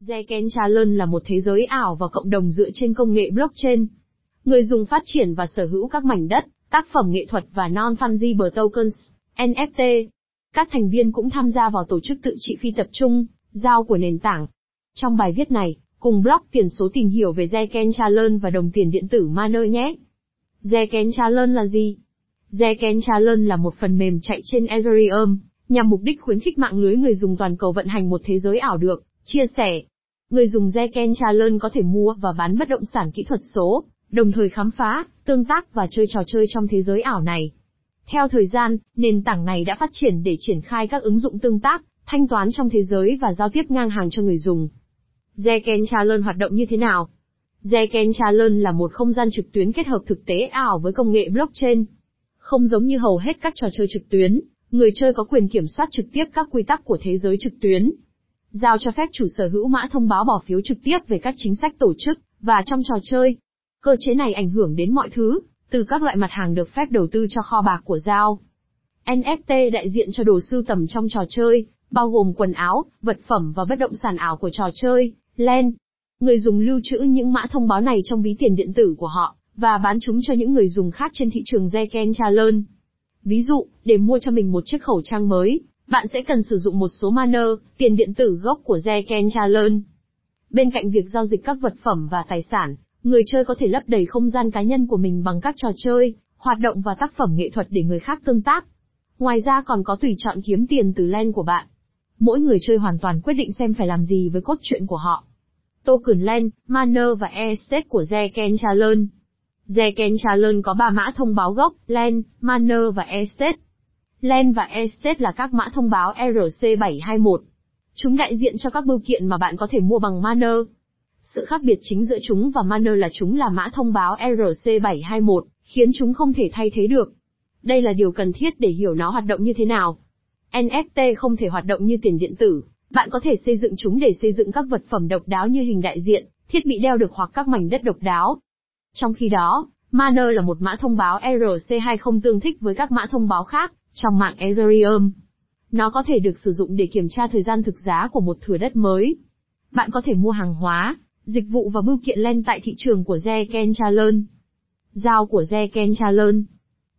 Zeken Challenge là một thế giới ảo và cộng đồng dựa trên công nghệ blockchain. Người dùng phát triển và sở hữu các mảnh đất, tác phẩm nghệ thuật và non-fungible tokens, NFT. Các thành viên cũng tham gia vào tổ chức tự trị phi tập trung, giao của nền tảng. Trong bài viết này, cùng blog tiền số tìm hiểu về Zeken Challenge và đồng tiền điện tử Maner nhé. Zeken Challenge là gì? Zeken Challenge là một phần mềm chạy trên Ethereum, nhằm mục đích khuyến khích mạng lưới người dùng toàn cầu vận hành một thế giới ảo được, chia sẻ. Người dùng Zeken Challenge có thể mua và bán bất động sản kỹ thuật số, đồng thời khám phá, tương tác và chơi trò chơi trong thế giới ảo này. Theo thời gian, nền tảng này đã phát triển để triển khai các ứng dụng tương tác, thanh toán trong thế giới và giao tiếp ngang hàng cho người dùng. Zeken Challenge hoạt động như thế nào? Zeken Challenge là một không gian trực tuyến kết hợp thực tế ảo với công nghệ blockchain. Không giống như hầu hết các trò chơi trực tuyến, người chơi có quyền kiểm soát trực tiếp các quy tắc của thế giới trực tuyến. Giao cho phép chủ sở hữu mã thông báo bỏ phiếu trực tiếp về các chính sách tổ chức, và trong trò chơi. Cơ chế này ảnh hưởng đến mọi thứ, từ các loại mặt hàng được phép đầu tư cho kho bạc của Giao. NFT đại diện cho đồ sưu tầm trong trò chơi, bao gồm quần áo, vật phẩm và bất động sản ảo của trò chơi, LEN. Người dùng lưu trữ những mã thông báo này trong ví tiền điện tử của họ, và bán chúng cho những người dùng khác trên thị trường Zeken Challenge. Ví dụ, để mua cho mình một chiếc khẩu trang mới, bạn sẽ cần sử dụng một số mana, tiền điện tử gốc của Zeken Challenge. Bên cạnh việc giao dịch các vật phẩm và tài sản, người chơi có thể lấp đầy không gian cá nhân của mình bằng các trò chơi, hoạt động và tác phẩm nghệ thuật để người khác tương tác. Ngoài ra còn có tùy chọn kiếm tiền từ len của bạn. Mỗi người chơi hoàn toàn quyết định xem phải làm gì với cốt truyện của họ. Token len, mana và Estate của Zeken Challenge. Zeken Challenge có 3 mã thông báo gốc, len, mana và Estate. Len và Estate là các mã thông báo ERC 721. Chúng đại diện cho các bưu kiện mà bạn có thể mua bằng Manner. Sự khác biệt chính giữa chúng và Manner là chúng là mã thông báo ERC 721, khiến chúng không thể thay thế được. Đây là điều cần thiết để hiểu nó hoạt động như thế nào. NFT không thể hoạt động như tiền điện tử, bạn có thể xây dựng chúng để xây dựng các vật phẩm độc đáo như hình đại diện, thiết bị đeo được hoặc các mảnh đất độc đáo. Trong khi đó, Manner là một mã thông báo ERC 20 tương thích với các mã thông báo khác, trong mạng Ethereum. Nó có thể được sử dụng để kiểm tra thời gian thực giá của một thửa đất mới. Bạn có thể mua hàng hóa, dịch vụ và bưu kiện len tại thị trường của Zeken Challenge. Giao của Zeken Challenge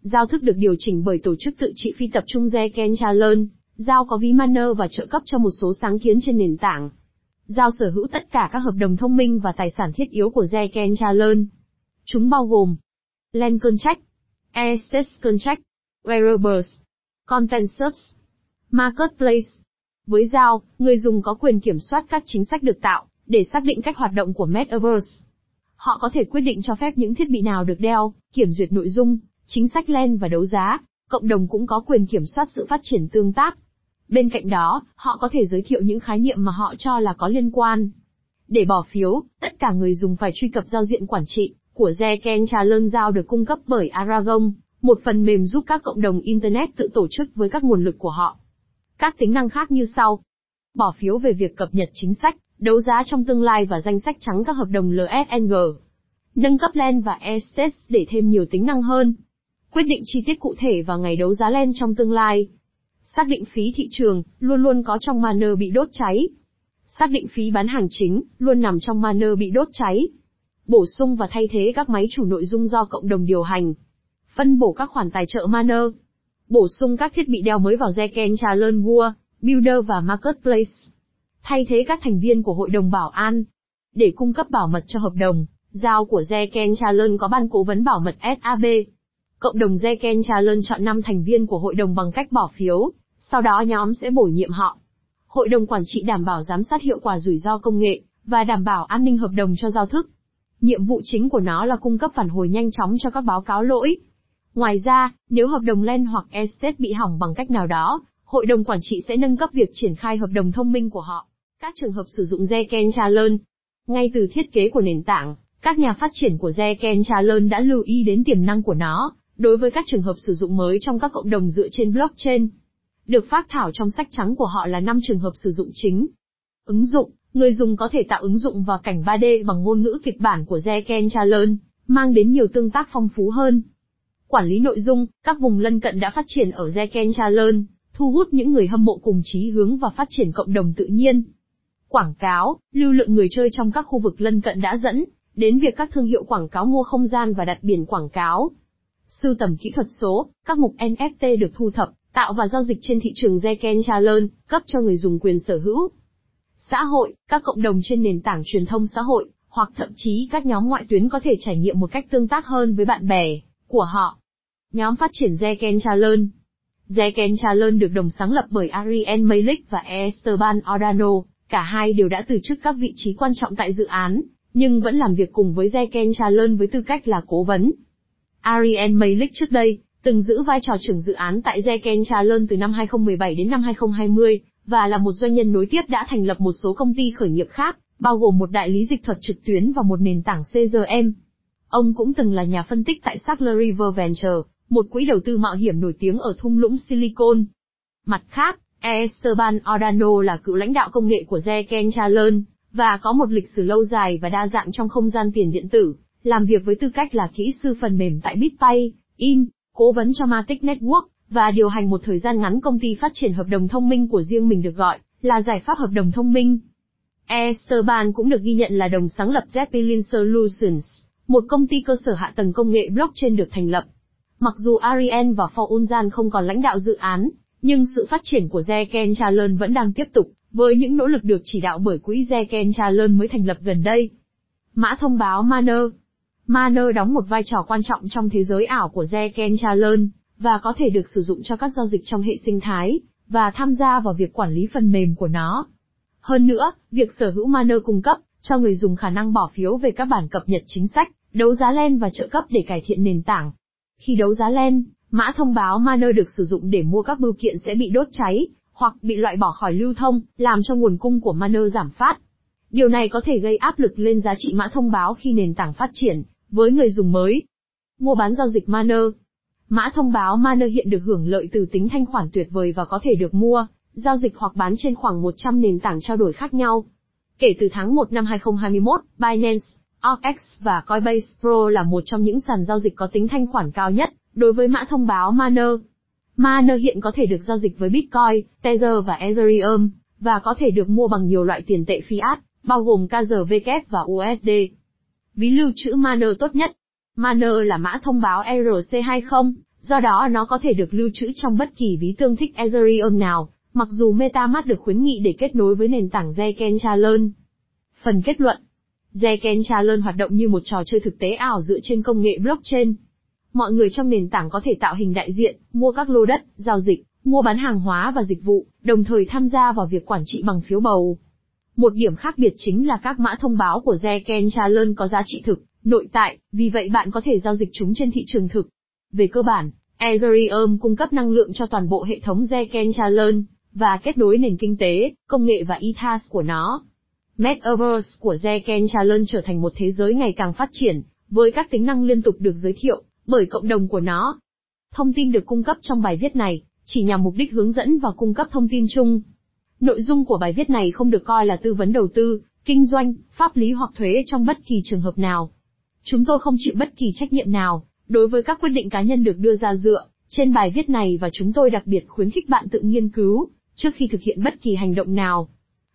Giao thức được điều chỉnh bởi tổ chức tự trị phi tập trung Zeken Challenge. Giao có ví manner và trợ cấp cho một số sáng kiến trên nền tảng. Giao sở hữu tất cả các hợp đồng thông minh và tài sản thiết yếu của Zeken Challenge. Chúng bao gồm Land Contract, Assets Contract, Wearables, Content Search, Marketplace. Với Giao, người dùng có quyền kiểm soát các chính sách được tạo, để xác định cách hoạt động của Metaverse. Họ có thể quyết định cho phép những thiết bị nào được đeo, kiểm duyệt nội dung, chính sách len và đấu giá, cộng đồng cũng có quyền kiểm soát sự phát triển tương tác. Bên cạnh đó, họ có thể giới thiệu những khái niệm mà họ cho là có liên quan. Để bỏ phiếu, tất cả người dùng phải truy cập giao diện quản trị của Zeken Challenge Giao được cung cấp bởi Aragon, một phần mềm giúp các cộng đồng Internet tự tổ chức với các nguồn lực của họ. Các tính năng khác như sau. Bỏ phiếu về việc cập nhật chính sách, đấu giá trong tương lai và danh sách trắng các hợp đồng LSNG. Nâng cấp LEN và Estes để thêm nhiều tính năng hơn. Quyết định chi tiết cụ thể và ngày đấu giá LEN trong tương lai. Xác định phí thị trường, luôn luôn có trong Manner bị đốt cháy. Xác định phí bán hàng chính, luôn nằm trong Manner bị đốt cháy. Bổ sung và thay thế các máy chủ nội dung do cộng đồng điều hành. Phân bổ các khoản tài trợ Manner. Bổ sung các thiết bị đeo mới vào Zeken Challenge War, Builder và Marketplace. Thay thế các thành viên của Hội đồng Bảo an. Để cung cấp bảo mật cho hợp đồng, giao của Zeken Challenge có ban cố vấn bảo mật SAB. Cộng đồng Zeken Challenge chọn 5 thành viên của hội đồng bằng cách bỏ phiếu, sau đó nhóm sẽ bổ nhiệm họ. Hội đồng quản trị đảm bảo giám sát hiệu quả rủi ro công nghệ, và đảm bảo an ninh hợp đồng cho giao thức. Nhiệm vụ chính của nó là cung cấp phản hồi nhanh chóng cho các báo cáo lỗi. Ngoài ra, nếu hợp đồng LEN hoặc ESET bị hỏng bằng cách nào đó, hội đồng quản trị sẽ nâng cấp việc triển khai hợp đồng thông minh của họ. Các trường hợp sử dụng Zeken Challenge Ngay từ thiết kế của nền tảng, các nhà phát triển của Zeken Challenge đã lưu ý đến tiềm năng của nó, đối với các trường hợp sử dụng mới trong các cộng đồng dựa trên blockchain. Được phát thảo trong sách trắng của họ là 5 trường hợp sử dụng chính. Ứng dụng, người dùng có thể tạo ứng dụng vào cảnh 3D bằng ngôn ngữ kịch bản của Zeken Challenge, mang đến nhiều tương tác phong phú hơn. Quản lý nội dung, các vùng lân cận đã phát triển ở Zeken Challenge, thu hút những người hâm mộ cùng chí hướng và phát triển cộng đồng tự nhiên. Quảng cáo, lưu lượng người chơi trong các khu vực lân cận đã dẫn đến việc các thương hiệu quảng cáo mua không gian và đặt biển quảng cáo. Sưu tầm kỹ thuật số, các mục NFT được thu thập, tạo và giao dịch trên thị trường Zeken Challen, cấp cho người dùng quyền sở hữu. Xã hội, các cộng đồng trên nền tảng truyền thông xã hội, hoặc thậm chí các nhóm ngoại tuyến có thể trải nghiệm một cách tương tác hơn với bạn bè của họ. Nhóm phát triển Zeken Challen Zeken Challen được đồng sáng lập bởi Ariel Malik và Esteban Orano, cả hai đều đã từ chức các vị trí quan trọng tại dự án, nhưng vẫn làm việc cùng với Zeken Challen với tư cách là cố vấn. Ariel Malik trước đây, từng giữ vai trò trưởng dự án tại Zeken Challen từ năm 2017 đến năm 2020, và là một doanh nhân nối tiếp đã thành lập một số công ty khởi nghiệp khác, bao gồm một đại lý dịch thuật trực tuyến và một nền tảng CRM. Ông cũng từng là nhà phân tích tại Sackler River Venture, một quỹ đầu tư mạo hiểm nổi tiếng ở thung lũng Silicon. Mặt khác, Esteban Ordano là cựu lãnh đạo công nghệ của Zeken Chalern, và có một lịch sử lâu dài và đa dạng trong không gian tiền điện tử, làm việc với tư cách là kỹ sư phần mềm tại BitPay, In, cố vấn cho Matic Network, và điều hành một thời gian ngắn công ty phát triển hợp đồng thông minh của riêng mình được gọi là giải pháp hợp đồng thông minh. Esteban cũng được ghi nhận là đồng sáng lập Zeppelin Solutions, một công ty cơ sở hạ tầng công nghệ blockchain được thành lập. Mặc dù Ariel và Fauzan không còn lãnh đạo dự án, nhưng sự phát triển của Zeken Chalon vẫn đang tiếp tục, với những nỗ lực được chỉ đạo bởi quỹ Zeken Chalon mới thành lập gần đây. Mã thông báo Maner Maner đóng một vai trò quan trọng trong thế giới ảo của Zeken Chalon, và có thể được sử dụng cho các giao dịch trong hệ sinh thái, và tham gia vào việc quản lý phần mềm của nó. Hơn nữa, việc sở hữu Maner cung cấp cho người dùng khả năng bỏ phiếu về các bản cập nhật chính sách, đấu giá len và trợ cấp để cải thiện nền tảng. Khi đấu giá len, mã thông báo Maner được sử dụng để mua các bưu kiện sẽ bị đốt cháy, hoặc bị loại bỏ khỏi lưu thông, làm cho nguồn cung của Maner giảm phát. Điều này có thể gây áp lực lên giá trị mã thông báo khi nền tảng phát triển, với người dùng mới. Mua bán giao dịch Manner Mã thông báo Manner hiện được hưởng lợi từ tính thanh khoản tuyệt vời và có thể được mua, giao dịch hoặc bán trên khoảng 100 nền tảng trao đổi khác nhau. Kể từ tháng 1 năm 2021, Binance, OKX và Coinbase Pro là một trong những sàn giao dịch có tính thanh khoản cao nhất đối với mã thông báo Maner. Maner hiện có thể được giao dịch với Bitcoin, Tether và Ethereum, và có thể được mua bằng nhiều loại tiền tệ fiat, bao gồm KZV và USD. Ví lưu trữ Maner tốt nhất. Maner là mã thông báo ERC20, do đó nó có thể được lưu trữ trong bất kỳ ví tương thích Ethereum nào, mặc dù MetaMask được khuyến nghị để kết nối với nền tảng Zken Phần kết luận Zeken Challenge hoạt động như một trò chơi thực tế ảo dựa trên công nghệ blockchain. Mọi người trong nền tảng có thể tạo hình đại diện, mua các lô đất, giao dịch, mua bán hàng hóa và dịch vụ, đồng thời tham gia vào việc quản trị bằng phiếu bầu. Một điểm khác biệt chính là các mã thông báo của Zeken Challenge có giá trị thực, nội tại, vì vậy bạn có thể giao dịch chúng trên thị trường thực. Về cơ bản, Ethereum cung cấp năng lượng cho toàn bộ hệ thống Zeken Challenge và kết nối nền kinh tế, công nghệ và ETH của nó. Metaverse của Zeken Challenge trở thành một thế giới ngày càng phát triển, với các tính năng liên tục được giới thiệu bởi cộng đồng của nó. Thông tin được cung cấp trong bài viết này chỉ nhằm mục đích hướng dẫn và cung cấp thông tin chung. Nội dung của bài viết này không được coi là tư vấn đầu tư, kinh doanh, pháp lý hoặc thuế trong bất kỳ trường hợp nào. Chúng tôi không chịu bất kỳ trách nhiệm nào đối với các quyết định cá nhân được đưa ra dựa trên bài viết này và chúng tôi đặc biệt khuyến khích bạn tự nghiên cứu trước khi thực hiện bất kỳ hành động nào.